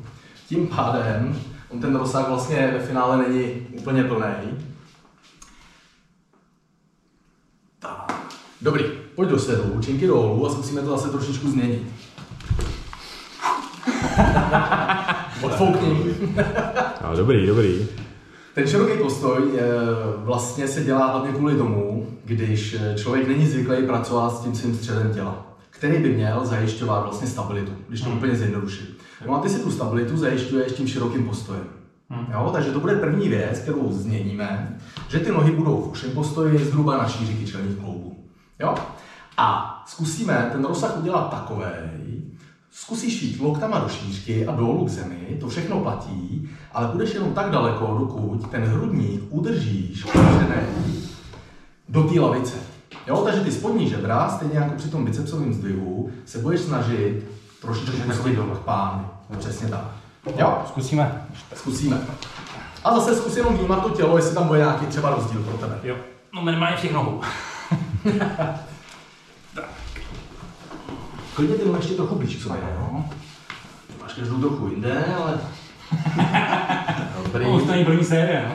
Speaker 5: Tím pádem on ten rozsah vlastně ve finále není úplně plný. Tak. Dobrý, pojď do sedu, činky dolů a zkusíme to zase trošičku změnit. (laughs) Odfoukni.
Speaker 1: A, dobrý, dobrý.
Speaker 5: Ten široký postoj eh, vlastně se dělá hlavně kvůli tomu, když eh, člověk není zvyklý pracovat s tím svým středem těla, který by měl zajišťovat vlastně stabilitu, když to úplně zjednoduším. No a ty si tu stabilitu zajišťuješ tím širokým postojem. Jo, takže to bude první věc, kterou změníme, že ty nohy budou v ušem postoji zhruba na šíři kyčelních kloubů. Jo? A zkusíme ten rozsah udělat takový, zkusíš jít loktama do šířky a dolů k zemi, to všechno platí, ale budeš jenom tak daleko, dokud ten hrudník udržíš otevřený do té lavice. Jo, takže ty spodní žebra, stejně jako při tom bicepsovém zdvihu, se budeš snažit trošičku takový do pány. Přesně tak. Jo,
Speaker 6: Zkusíme.
Speaker 5: zkusíme. A zase zkus jenom vnímat to tělo, jestli tam bude nějaký třeba rozdíl pro tebe.
Speaker 6: Jo. No minimálně všech nohou. (laughs)
Speaker 5: Klidně ty ještě trochu blíž k sobě, jo? Máš každou trochu jinde, ale... (laughs) Dobrý.
Speaker 6: No, už to není první série, no.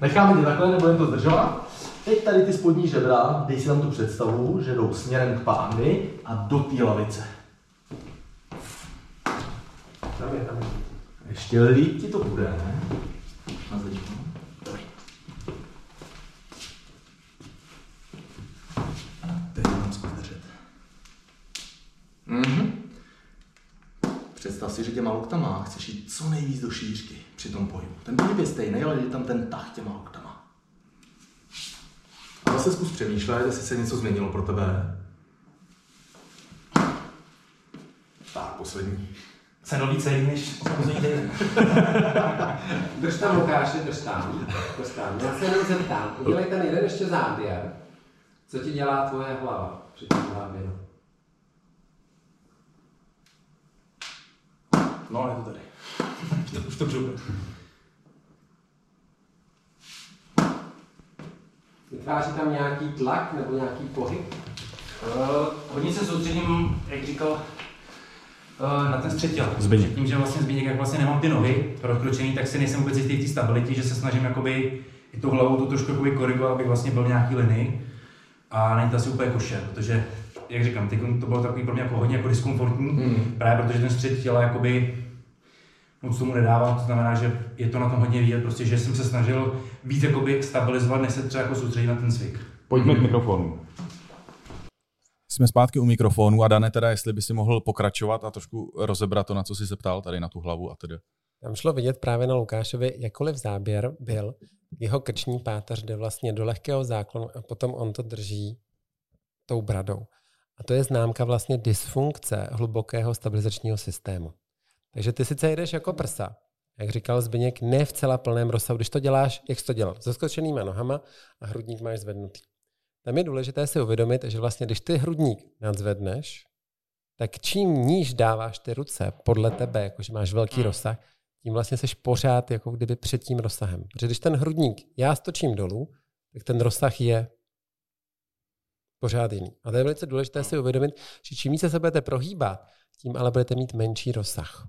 Speaker 5: Necháme tě takhle, nebudeme to zdržovat. Teď tady ty spodní žebra, dej si tam tu představu, že jdou směrem k pánvi a do té lavice.
Speaker 4: Tam je, tam je.
Speaker 5: Ještě líp ti to bude, ne? Na. Dobrý. Teď mám držet. Mhm. Představ si, že těma loktama chceš jít co nejvíc do šířky při tom pohybu. Ten pohyb je stejný, ale je tam ten tah těma loktama. A zase zkus přemýšlet, jestli se něco změnilo pro tebe. Tak, poslední.
Speaker 6: Jsem do více než poslední (laughs) den.
Speaker 4: Drž tam Lukáši, drž tam. Drž tam. Já se jenom zeptám, udělej ten jeden ještě záběr. Co ti dělá tvoje hlava při tom záběru?
Speaker 6: No, je to tady. Už to přijde.
Speaker 4: Vytváří tam nějaký tlak nebo nějaký pohyb?
Speaker 6: Uh, hodně se soustředím, jak říkal, na ten střed těla.
Speaker 1: Zbyněk.
Speaker 6: Tím, že vlastně Zbyněk, jak vlastně nemám ty nohy rozkročený, tak si nejsem vůbec jistý v té stabilitě, že se snažím jakoby i tou hlavou to trošku jakoby korigovat, abych vlastně byl v nějaký linii. A není to asi úplně košer, protože, jak říkám, teď to bylo takový pro mě jako hodně jako diskomfortní,
Speaker 5: Mm.
Speaker 6: právě protože ten střed těla jakoby moc tomu nedávám, to znamená, že je to na tom hodně vidět, prostě, že jsem se snažil víc jakoby stabilizovat, než se třeba jako soustředit na ten cvik.
Speaker 1: Pojďme k mikrofonu. Jsme zpátky u mikrofonu a Dane teda, jestli by si mohl pokračovat a trošku rozebrat to, na co jsi se ptal, tady na tu hlavu a tedy.
Speaker 7: Tam šlo vidět právě na Lukášovi, jakkoliv záběr byl,
Speaker 4: jeho krční páteř jde vlastně do lehkého záklonu a potom on to drží tou bradou. A to je známka vlastně dysfunkce hlubokého stabilizačního systému. Takže ty sice jedeš jako prsa, jak říkal Zbyněk, ne v celá plném rozsahu. Když to děláš, jak jsi to dělal? Se skočenýma nohama a hrudník máš zvednutý. Tam je důležité si uvědomit, že vlastně, když ty hrudník nadzvedneš, tak čím níž dáváš ty ruce podle tebe, jakože máš velký hmm. rozsah, tím vlastně seš pořád jako kdyby před tím rozsahem. Protože když ten hrudník já stočím dolů, tak ten rozsah je pořád jiný. A to je velice důležité si uvědomit, že čím více se budete prohýbat, tím ale budete mít menší rozsah.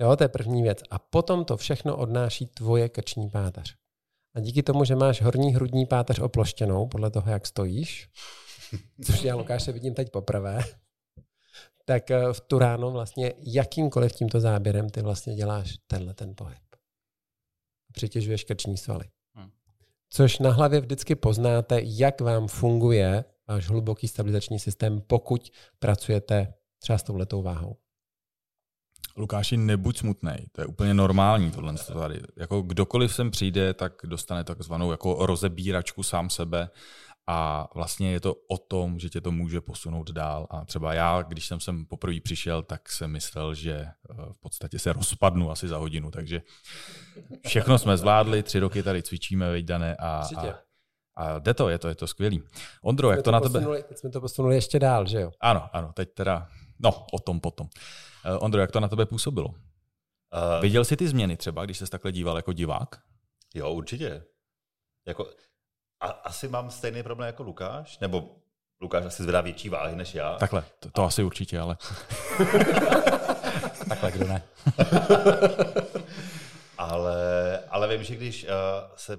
Speaker 4: Jo, to je první věc. A potom to všechno odnáší tvoje krční páteř. A díky tomu, že máš horní hrudní páteř oploštěnou, podle toho, jak stojíš, což já Lukáše vidím teď poprvé, tak eh, v tu ráno vlastně jakýmkoliv tímto záběrem ty vlastně děláš tenhle ten pohyb. Přitěžuješ krční svaly. Hmm. Což na hlavě vždycky poznáte, jak vám funguje váš hluboký stabilizační systém, pokud pracujete třeba s touhletou váhou.
Speaker 1: Lukáši, nebuď smutný, to je úplně normální tohle tady. Jako kdokoliv sem přijde, tak dostane takzvanou jako rozebíračku sám sebe a vlastně je to o tom, že tě to může posunout dál. A třeba já, když jsem sem poprvé přišel, tak jsem myslel, že eh, v podstatě se rozpadnu asi za hodinu. Takže všechno jsme zvládli, tři roky tady cvičíme, vejdané a, a, a jde to, je to, je to skvělý. Ondro, jak to, to na tebe?
Speaker 4: Posunuli, teď jsme to posunuli ještě dál, že jo?
Speaker 1: Ano, ano, teď teda, no, o tom potom. Uh, Ondro, jak to na tebe působilo? Uh, Viděl jsi ty změny třeba, když jsi takhle díval jako divák?
Speaker 3: Jo, určitě. Jako, a, asi mám stejný problém jako Lukáš, nebo Lukáš asi zvedá větší váhy než já.
Speaker 1: Takhle, to, to a... asi určitě, ale... (laughs)
Speaker 2: Takhle, kdo ne? (laughs)
Speaker 3: ale, ale vím, že když uh, se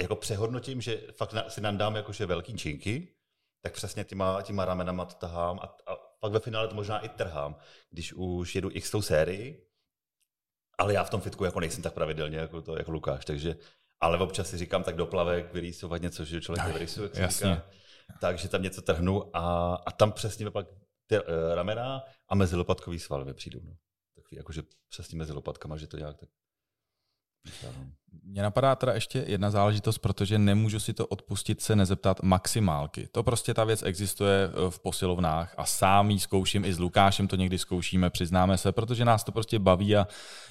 Speaker 3: jako přehodnotím, že fakt na, si nandám jakože velký činky, tak přesně těma, těma ramenama to tahám a, a pak ve finále to možná i trhám, když už jedu x tou sérii, ale já v tom fitku jako nejsem tak pravidelně jako, to, jako Lukáš, takže ale občas si říkám tak do plavek vyrýsovat něco, že člověk nevyrýsuje,
Speaker 1: Jasně. Říká,
Speaker 3: takže tam něco trhnu a, a tam přesně pak ty uh, ramena a mezilopatkový sval mi přijdou. No. Takový jakože přesně mezi lopatkama, že to nějak tak
Speaker 1: mně napadá teda ještě jedna záležitost, protože nemůžu si to odpustit se nezeptat maximálky. To prostě ta věc existuje eh, v posilovnách a sám ji zkouším i s Lukášem to někdy zkoušíme, přiznáme se, protože nás to prostě baví a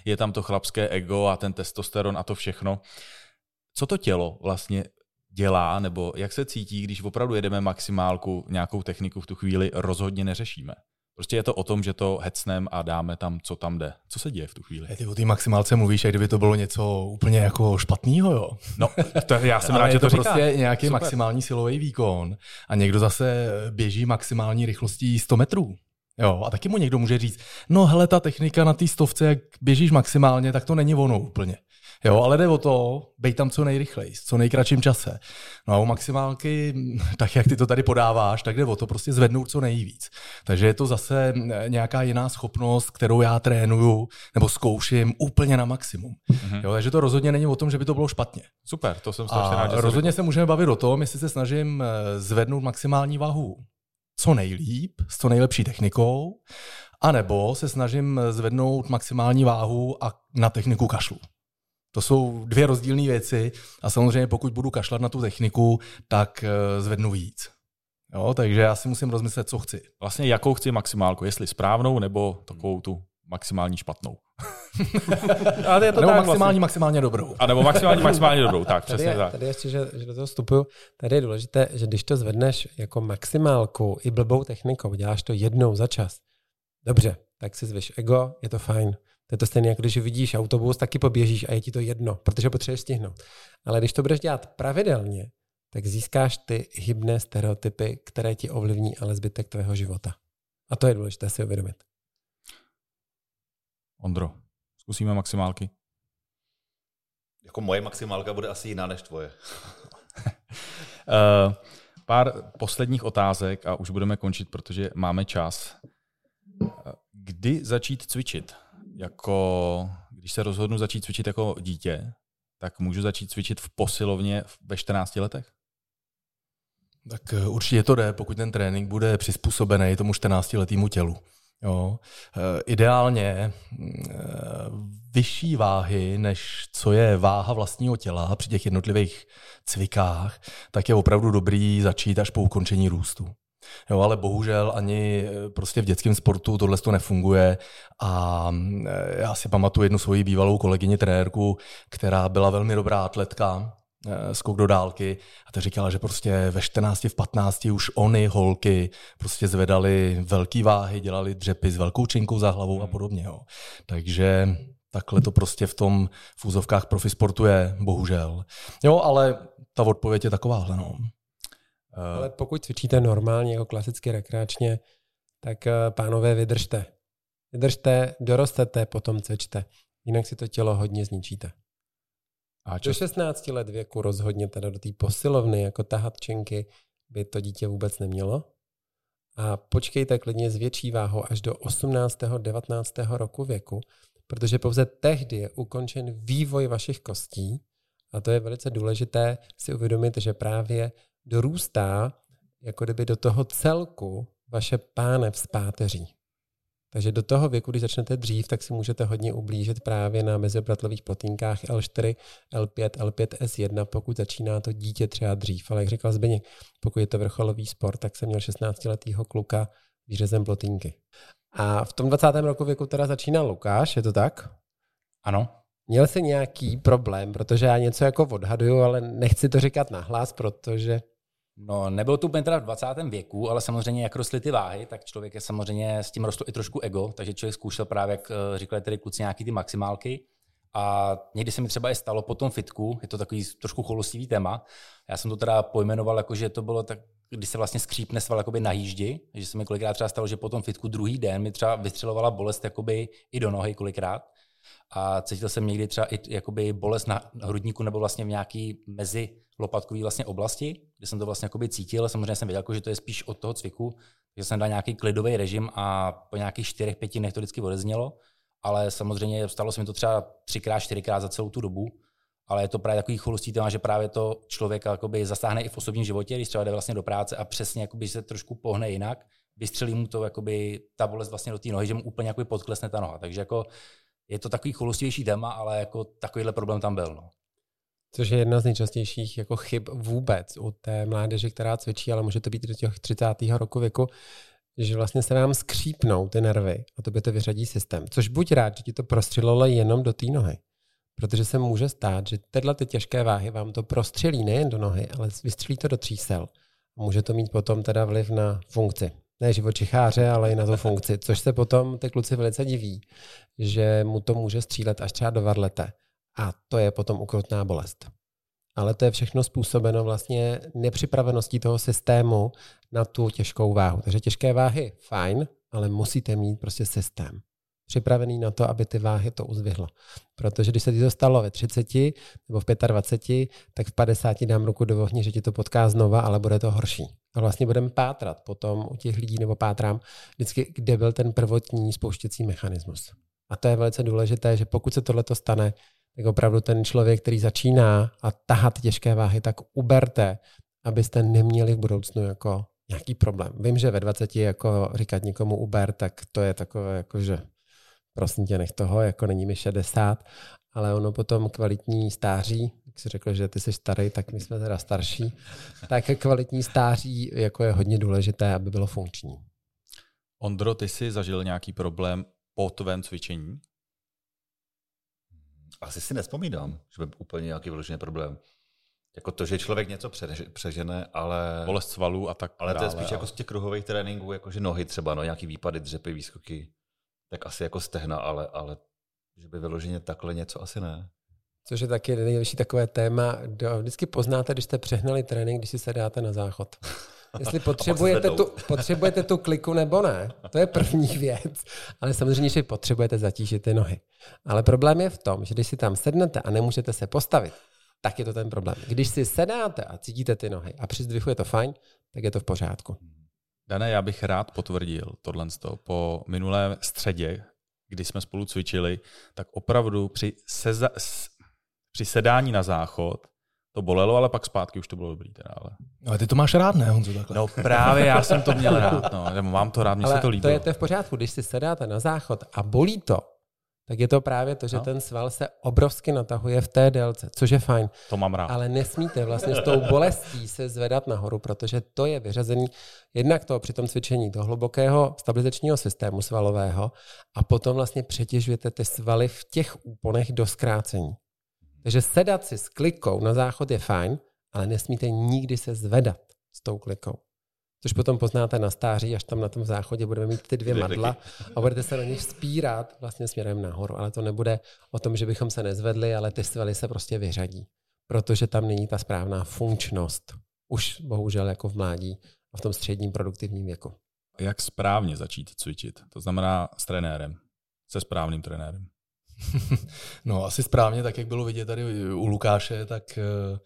Speaker 1: je tam to chlapské ego a ten testosteron a to všechno. Co to tělo vlastně dělá, nebo jak se cítí, když opravdu jedeme maximálku, nějakou techniku v tu chvíli rozhodně neřešíme? Prostě je to o tom, že to hecnem a dáme tam, co tam jde. Co se děje v tu chvíli?
Speaker 5: Ty o té maximálce mluvíš, jak kdyby to bylo něco úplně jako špatného, jo?
Speaker 1: No, to já jsem (laughs) rád, že to,
Speaker 5: to prostě nějaký Super. maximální silový výkon a někdo zase běží maximální rychlostí 100 metrů. Jo, a taky mu někdo může říct, no hele, ta technika na té stovce, jak běžíš maximálně, tak to není ono úplně. Jo, ale jde o to, bej tam co nejrychleji, co nejkratším čase. No a u maximálky, (laughs) tak jak ty to tady podáváš, tak jde o to prostě zvednout co nejvíc. Takže je to zase nějaká jiná schopnost, kterou já trénuju nebo zkouším úplně na maximum. Mm-hmm. Jo, takže to rozhodně není o tom, že by to bylo špatně.
Speaker 1: Super, to jsem strašně rád,
Speaker 5: že Rozhodně se můžeme bavit o tom, jestli se snažím eh, zvednout maximální váhu co nejlíp, s co nejlepší technikou, anebo se snažím zvednout maximální váhu a na techniku kašlu. To jsou dvě rozdílné věci a samozřejmě pokud budu kašlat na tu techniku, tak eh, zvednu víc. Jo, takže já si musím rozmyslet, co chci.
Speaker 1: Vlastně jakou chci maximálku, jestli správnou nebo takovou tu maximální špatnou. (laughs)
Speaker 5: Ale je to nebo tak maximální, vlastně. maximálně dobrou.
Speaker 1: A nebo maximální, (laughs) maximálně dobrou, tak přesně
Speaker 4: tady je,
Speaker 1: tak.
Speaker 4: Tady ještě, že, že do toho vstupuju, tady je důležité, že když to zvedneš jako maximálku i blbou technikou, děláš to jednou za čas, dobře, tak si zvyš ego, je to fajn. To je to stejné, jako když vidíš autobus, taky poběžíš a je ti to jedno, protože potřebuješ stihnout. Ale když to budeš dělat pravidelně, tak získáš ty hybné stereotypy, které ti ovlivní ale zbytek tvého života. A to je důležité si uvědomit.
Speaker 1: Ondro, zkusíme maximálky.
Speaker 3: Jako moje maximálka bude asi jiná než tvoje.
Speaker 1: uh, (laughs) pár posledních otázek a už budeme končit, protože máme čas. Kdy začít cvičit? Jako, když se rozhodnu začít cvičit jako dítě, tak můžu začít cvičit v posilovně ve 14 letech?
Speaker 5: Tak eh, určitě to jde, pokud ten trénink bude přizpůsobený tomu 14-letýmu tělu. Jo. E, ideálně mm, e, vyšší váhy, než co je váha vlastního těla při těch jednotlivých cvikách, tak je opravdu dobrý začít až po ukončení růstu. Jo, ale bohužel ani e, prostě v dětském sportu tohle to nefunguje a já si pamatuju jednu svoji bývalou kolegyni trenérku, která byla velmi dobrá atletka, Eh, skok do dálky a ta říkala, že prostě ve 14, v 15 už oni, holky, prostě zvedali velký váhy, dělali dřepy s velkou činkou za hlavou a podobně. Jo. Takže takhle to prostě v tom v úzovkách profisportu je, bohužel. Jo, ale ta odpověď je takováhle. No.
Speaker 4: Eh, ale pokud cvičíte normálně, jako klasicky rekreačně, tak eh, pánové vydržte. Vydržte, dorostete, potom cvičte. Jinak si to tělo hodně zničíte. A Do 16 let věku rozhodně teda do té posilovny jako tahatčenky by to dítě vůbec nemělo. A počkejte klidně s větší váhou až do 18. 19. roku věku, protože pouze tehdy je ukončen vývoj vašich kostí a to je velice důležité si uvědomit, že právě dorůstá jako kdyby do toho celku vaše pánev z páteří. Takže do toho věku, když začnete dřív, tak si můžete hodně ublížit právě na mezibratlových plotýnkách L4, L5, L5, S1, pokud začíná to dítě třeba dřív. Ale jak říkal Zbeněk, pokud je to vrcholový sport, tak jsem měl 16-letého kluka výřezem plotínky. A v tom 20. roku věku teda začíná Lukáš, je to tak?
Speaker 2: Ano.
Speaker 4: Měl jsi nějaký problém, protože já něco jako odhaduju, ale nechci to říkat nahlas, protože
Speaker 2: No, nebylo to úplně teda v 20. věku, ale samozřejmě, jak rostly ty váhy, tak člověk je samozřejmě s tím rostl i trošku ego, takže člověk zkoušel právě, jak eh, říkali tedy kluci, nějaký ty maximálky. A někdy se mi třeba i stalo po tom fitku, je to takový trošku choulostivý téma. Já jsem to teda pojmenoval jako, že to bylo tak, když se vlastně skřípne sval jakoby na jíždi, že se mi kolikrát třeba stalo, že po tom fitku druhý den mi třeba vystřelovala bolest jakoby i do nohy kolikrát. A cítil jsem někdy třeba i jakoby bolest na hrudníku nebo vlastně v nějaký mezi lopatkový vlastně oblasti, kde jsem to vlastně jakoby cítil. Samozřejmě jsem věděl, jako, že to je spíš od toho cviku, že jsem dal nějaký klidový režim a po nějakých čtyřech, pěti dnech to vždycky odeznělo. Ale samozřejmě stalo se mi to třeba třikrát, čtyřikrát za celou tu dobu. Ale je to právě takový cholustí téma, že právě to člověka jakoby zasáhne i v osobním životě, když třeba jde vlastně do práce a přesně jakoby se trošku pohne jinak, vystřelí mu to jakoby ta bolest vlastně do té nohy, že mu úplně jakoby podklesne ta noha. Takže jako je to takový choulostivější téma, ale jako takovýhle problém tam byl. No.
Speaker 4: Což je jedna z nejčastějších jako chyb vůbec u té mládeže, která cvičí, ale může to být do těch 30. roku věku, že vlastně se vám skřípnou ty nervy a to by to vyřadí systém. Což buď rád, že ti to prostřelilo jenom do té nohy. Protože se může stát, že tyhle ty těžké váhy vám to prostřelí nejen do nohy, ale vystřelí to do třísel. Může to mít potom teda vliv na funkci. Ne živočicháře, ale i na tu funkci. Což se potom ty kluci velice diví, že mu to může střílet až třeba do varlete. A to je potom ukrutná bolest. Ale to je všechno způsobeno vlastně nepřipraveností toho systému na tu těžkou váhu. Takže těžké váhy, fajn, ale musíte mít prostě systém připravený na to, aby ty váhy to uzvihlo. Protože když se ti to stalo ve 30 nebo v 25, tak v 50 dám ruku do ohně, že ti to potká znova, ale bude to horší. A vlastně budeme pátrat potom u těch lidí, nebo pátrám vždycky, kde byl ten prvotní spouštěcí mechanismus. A to je velice důležité, že pokud se tohle stane, tak opravdu ten člověk, který začíná a tahat těžké váhy, tak uberte, abyste neměli v budoucnu jako nějaký problém. Vím, že ve 20 jako říkat někomu uber, tak to je takové jako, že prosím tě, nech toho, jako není mi 60, ale ono potom kvalitní stáří, jak jsi řekl, že ty jsi starý, tak my jsme teda starší, tak kvalitní stáří jako je hodně důležité, aby bylo funkční.
Speaker 1: Ondro, ty jsi zažil nějaký problém po tvém cvičení?
Speaker 3: Asi si nespomínám, že by úplně nějaký vyložený problém. Jako to, že člověk něco přežene, ale...
Speaker 1: Bolest svalů a tak
Speaker 3: Ale to je spíš ale... jako z těch kruhových tréninků, jako že nohy třeba, no, nějaký výpady, dřepy, výskoky, tak asi jako stehna, ale, ale že by vyloženě takhle něco asi ne.
Speaker 4: Což je taky největší takové téma. Vždycky poznáte, když jste přehnali trénink, když si se dáte na záchod. (laughs) Jestli potřebujete tu, potřebujete tu kliku nebo ne, to je první (laughs) věc. Ale samozřejmě, že potřebujete zatížit ty nohy. Ale problém je v tom, že když si tam sednete a nemůžete se postavit, tak je to ten problém. Když si sedáte a cítíte ty nohy a při zdvihu je to fajn, tak je to v pořádku.
Speaker 1: Dané, já bych rád potvrdil tohle. Po minulé středě, kdy jsme spolu cvičili, tak opravdu při, seza, při sedání na záchod to bolelo, ale pak zpátky už to bylo dobrý. Teda, ale...
Speaker 5: Ale ty to máš rád, ne, Honzo, takhle?
Speaker 1: No právě, já jsem to měl rád. No. Nebo mám to rád, mně
Speaker 4: Ale
Speaker 1: se to
Speaker 4: to
Speaker 1: líbilo.
Speaker 4: je, to je v pořádku, když si sedáte na záchod a bolí to, tak je to právě to, že
Speaker 1: No.
Speaker 4: ten sval se obrovsky natahuje v té délce, což je fajn.
Speaker 1: To mám rád.
Speaker 4: Ale nesmíte vlastně s tou bolestí se zvedat nahoru, protože to je vyřazený jednak to při tom cvičení toho hlubokého stabilizačního systému svalového a potom vlastně přetěžujete ty svaly v těch úponech do zkrácení. Takže sedat si s klikou na záchod je fajn, ale nesmíte nikdy se zvedat s tou klikou. Což potom poznáte na stáří, až tam na tom záchodě budeme mít ty dvě madla a budete se na nich vzpírat vlastně směrem nahoru. Ale to nebude o tom, že bychom se nezvedli, ale ty svaly se prostě vyřadí. Protože tam není ta správná funkčnost. Už bohužel jako v mládí a v tom středním produktivním věku.
Speaker 1: Jak správně začít cvičit? To znamená s trenérem. Se správným trenérem. (laughs)
Speaker 5: No asi správně, tak jak bylo vidět tady u Lukáše, tak eh,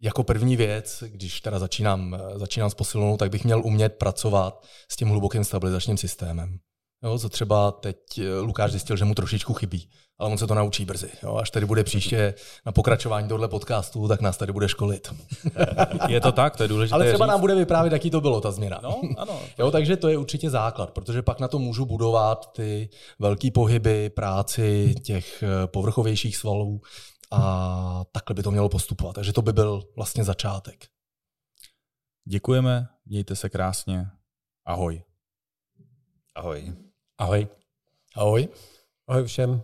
Speaker 5: jako první věc, když teda začínám, začínám s posilovnou, tak bych měl umět pracovat s tím hlubokým stabilizačním systémem. Jo, co třeba teď eh, Lukáš zjistil, že mu trošičku chybí, ale on se to naučí brzy. Jo, až tady bude příště na pokračování tohle podcastu, tak nás tady bude školit. (laughs)
Speaker 1: Je to tak, to je důležité
Speaker 5: Ale třeba
Speaker 1: říct.
Speaker 5: nám bude vyprávět, jaký to bylo ta změna.
Speaker 1: No, ano. (laughs)
Speaker 5: Jo, takže to je určitě základ, protože pak na to můžu budovat ty velký pohyby, práci těch eh, povrchovějších svalů a takhle by to mělo postupovat. Takže to by byl vlastně začátek.
Speaker 1: Děkujeme, mějte se krásně. Ahoj.
Speaker 3: Ahoj.
Speaker 2: Ahoj.
Speaker 5: Ahoj.
Speaker 4: Ahoj všem.